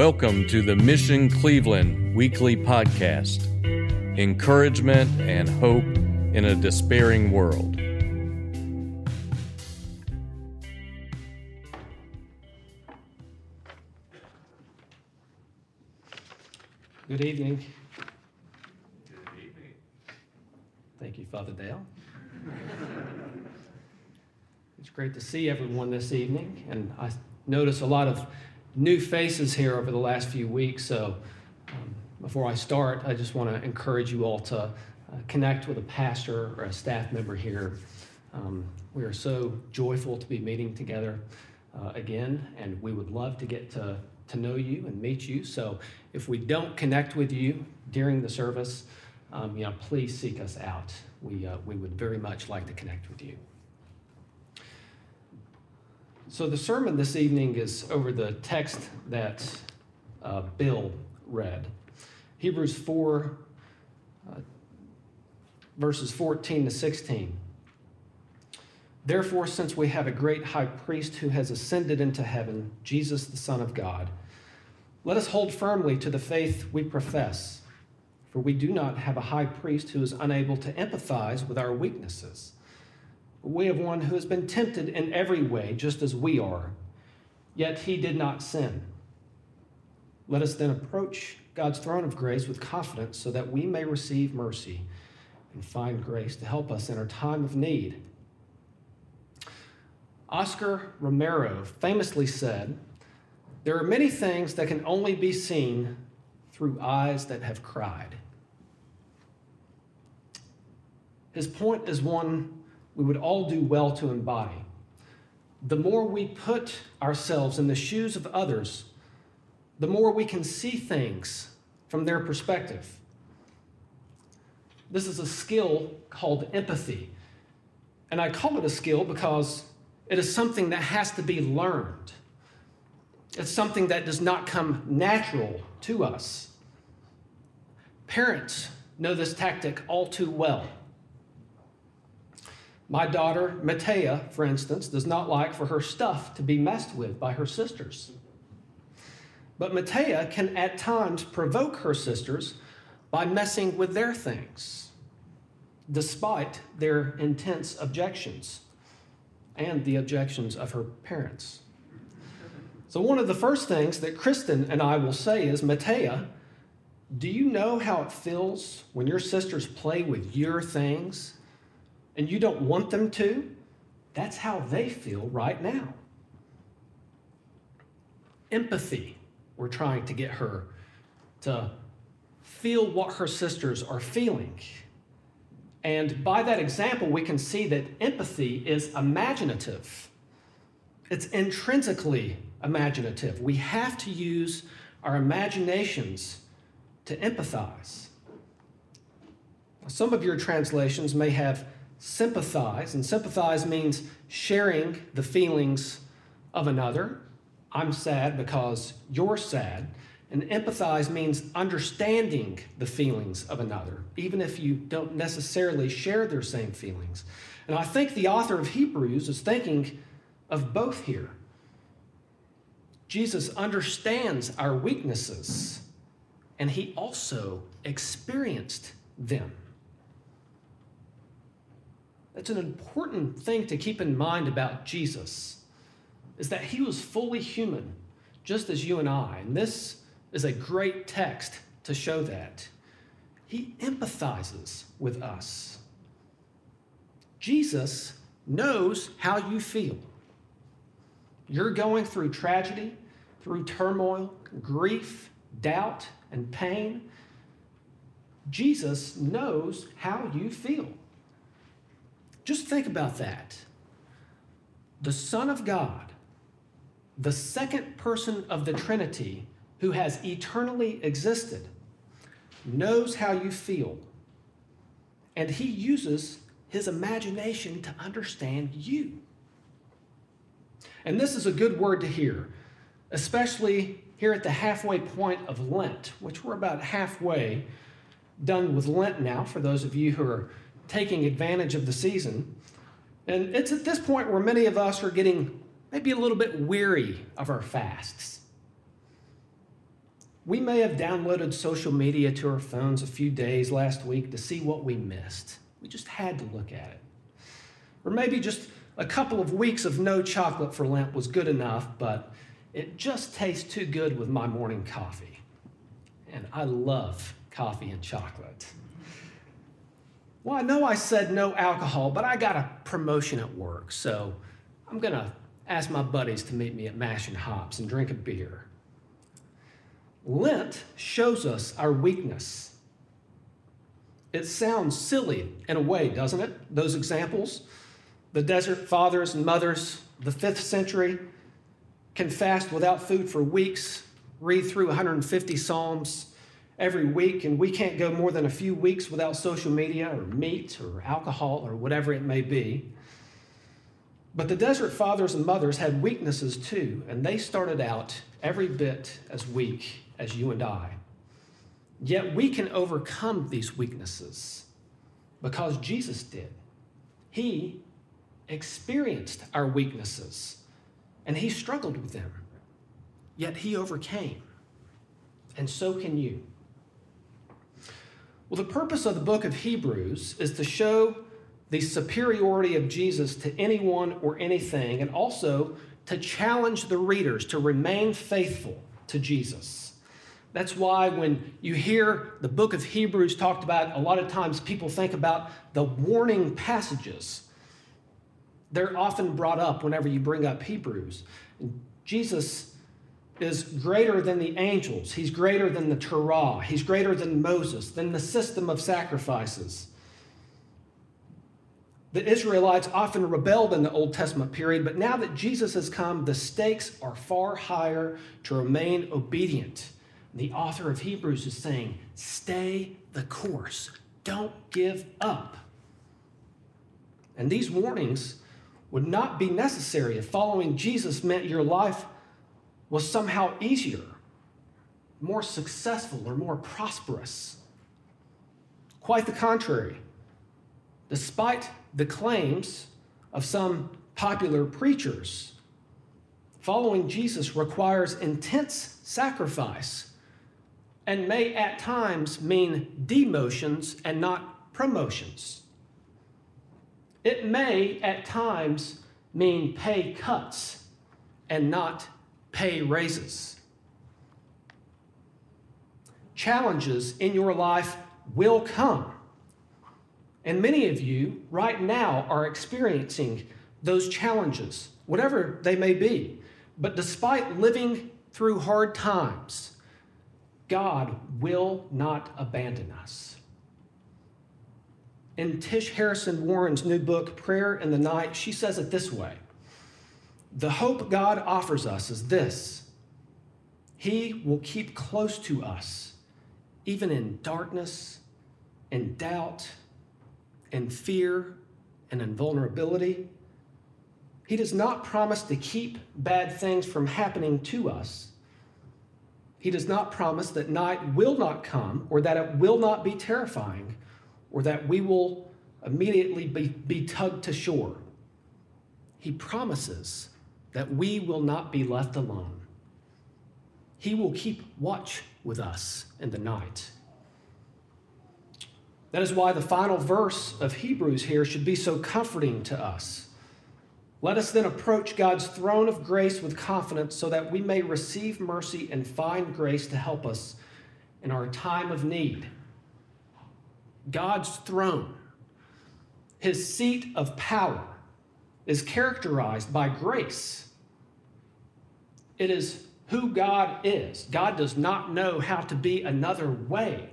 Welcome to the Mission Cleveland weekly podcast encouragement and hope in a despairing world. Good evening. Good evening. Thank you, Father Dale. it's great to see everyone this evening, and I notice a lot of new faces here over the last few weeks. So, um, before I start, I just want to encourage you all to uh, connect with a pastor or a staff member here. Um, we are so joyful to be meeting together uh, again, and we would love to get to, to know you and meet you. So, if we don't connect with you during the service, um, you know, please seek us out. We, uh, we would very much like to connect with you. So, the sermon this evening is over the text that uh, Bill read Hebrews 4, uh, verses 14 to 16. Therefore, since we have a great high priest who has ascended into heaven, Jesus, the Son of God, let us hold firmly to the faith we profess, for we do not have a high priest who is unable to empathize with our weaknesses we have one who has been tempted in every way, just as we are, yet he did not sin. Let us then approach God's throne of grace with confidence so that we may receive mercy and find grace to help us in our time of need. Oscar Romero famously said, There are many things that can only be seen through eyes that have cried. His point is one we would all do well to embody. The more we put ourselves in the shoes of others, the more we can see things from their perspective. This is a skill called empathy. And I call it a skill because it is something that has to be learned. It's something that does not come natural to us. Parents know this tactic all too well. My daughter, Matea, for instance, does not like for her stuff to be messed with by her sisters. But Matea can at times provoke her sisters by messing with their things, despite their intense objections and the objections of her parents. So, one of the first things that Kristen and I will say is Matea, do you know how it feels when your sisters play with your things and you don't want them to, that's how they feel right now. Empathy, we're trying to get her to feel what her sisters are feeling. And by that example, we can see that empathy is imaginative. It's intrinsically imaginative. We have to use our imaginations to empathize. Some of your translations may have sympathize, and sympathize means sharing the feelings of another. I'm sad because you're sad. And empathize means understanding the feelings of another, even if you don't necessarily share their same feelings. And I think the author of Hebrews is thinking of both here. Jesus understands our weaknesses, and he also experienced them. That's an important thing to keep in mind about Jesus is that he was fully human, just as you and I. And this is a great text to show that. He empathizes with us. Jesus knows how you feel. You're going through tragedy, through turmoil, grief, doubt, and pain. Jesus knows how you feel. Just think about that. The Son of God, the second person of the Trinity who has eternally existed, knows how you feel. And he uses his imagination to understand you. And this is a good word to hear, especially here at the halfway point of Lent, which we're about halfway done with Lent now, for those of you who are taking advantage of the season. And it's at this point where many of us are getting maybe a little bit weary of our fasts. We may have downloaded social media to our phones a few days last week to see what we missed. We just had to look at it. Or maybe just a couple of weeks of no chocolate for Lent was good enough, but it just tastes too good with my morning coffee. And I love coffee and chocolate. Well, I know I said no alcohol, but I got a promotion at work, so I'm going to ask my buddies to meet me at Mash and Hops and drink a beer. Lent shows us our weakness. It sounds silly in a way, doesn't it? Those examples. The desert fathers and mothers, the fifth century, can fast without food for weeks, read through 150 Psalms every week, and we can't go more than a few weeks without social media or meat or alcohol or whatever it may be. But the desert fathers and mothers had weaknesses too, and they started out every bit as weak as you and I. Yet we can overcome these weaknesses because Jesus did. He experienced our weaknesses and he struggled with them, yet he overcame. And so can you. Well, the purpose of the book of Hebrews is to show the superiority of Jesus to anyone or anything, and also to challenge the readers to remain faithful to Jesus. That's why when you hear the book of Hebrews talked about, a lot of times people think about the warning passages. They're often brought up whenever you bring up Hebrews. Jesus is greater than the angels, he's greater than the Torah, he's greater than Moses, than the system of sacrifices. The Israelites often rebelled in the Old Testament period, but now that Jesus has come, the stakes are far higher to remain obedient the author of Hebrews is saying, stay the course. Don't give up. And these warnings would not be necessary if following Jesus meant your life was somehow easier, more successful, or more prosperous. Quite the contrary. Despite the claims of some popular preachers, following Jesus requires intense sacrifice and may at times mean demotions and not promotions. It may at times mean pay cuts and not pay raises. Challenges in your life will come. And many of you right now are experiencing those challenges, whatever they may be. But despite living through hard times, God will not abandon us. In Tish Harrison Warren's new book, Prayer in the Night, she says it this way The hope God offers us is this He will keep close to us, even in darkness and doubt and fear and in vulnerability. He does not promise to keep bad things from happening to us he does not promise that night will not come or that it will not be terrifying or that we will immediately be, be tugged to shore. He promises that we will not be left alone. He will keep watch with us in the night. That is why the final verse of Hebrews here should be so comforting to us. Let us then approach God's throne of grace with confidence so that we may receive mercy and find grace to help us in our time of need. God's throne, his seat of power, is characterized by grace. It is who God is. God does not know how to be another way.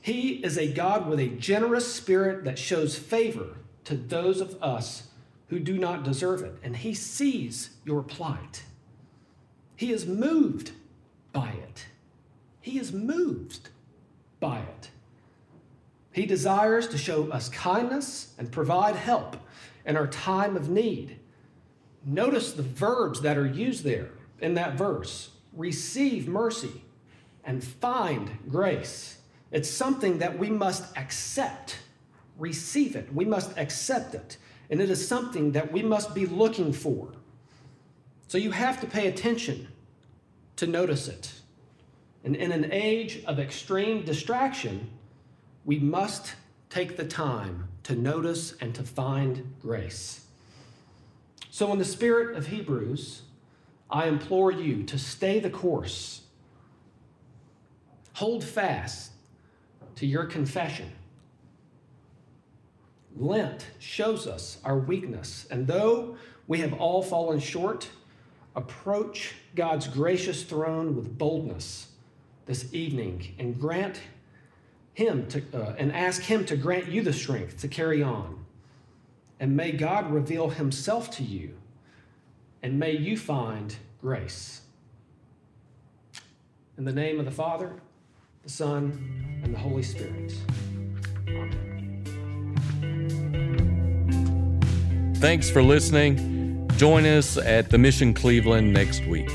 He is a God with a generous spirit that shows favor to those of us who do not deserve it. And He sees your plight. He is moved by it. He is moved by it. He desires to show us kindness and provide help in our time of need. Notice the verbs that are used there in that verse receive mercy and find grace. It's something that we must accept receive it. We must accept it. And it is something that we must be looking for. So you have to pay attention to notice it. And in an age of extreme distraction, we must take the time to notice and to find grace. So, in the spirit of Hebrews, I implore you to stay the course. Hold fast to your confession. Lent shows us our weakness, and though we have all fallen short, approach God's gracious throne with boldness this evening and grant him to uh, and ask him to grant you the strength to carry on. And may God reveal himself to you and may you find grace. In the name of the Father, the Son, and the Holy Spirit. Thanks for listening. Join us at the Mission Cleveland next week.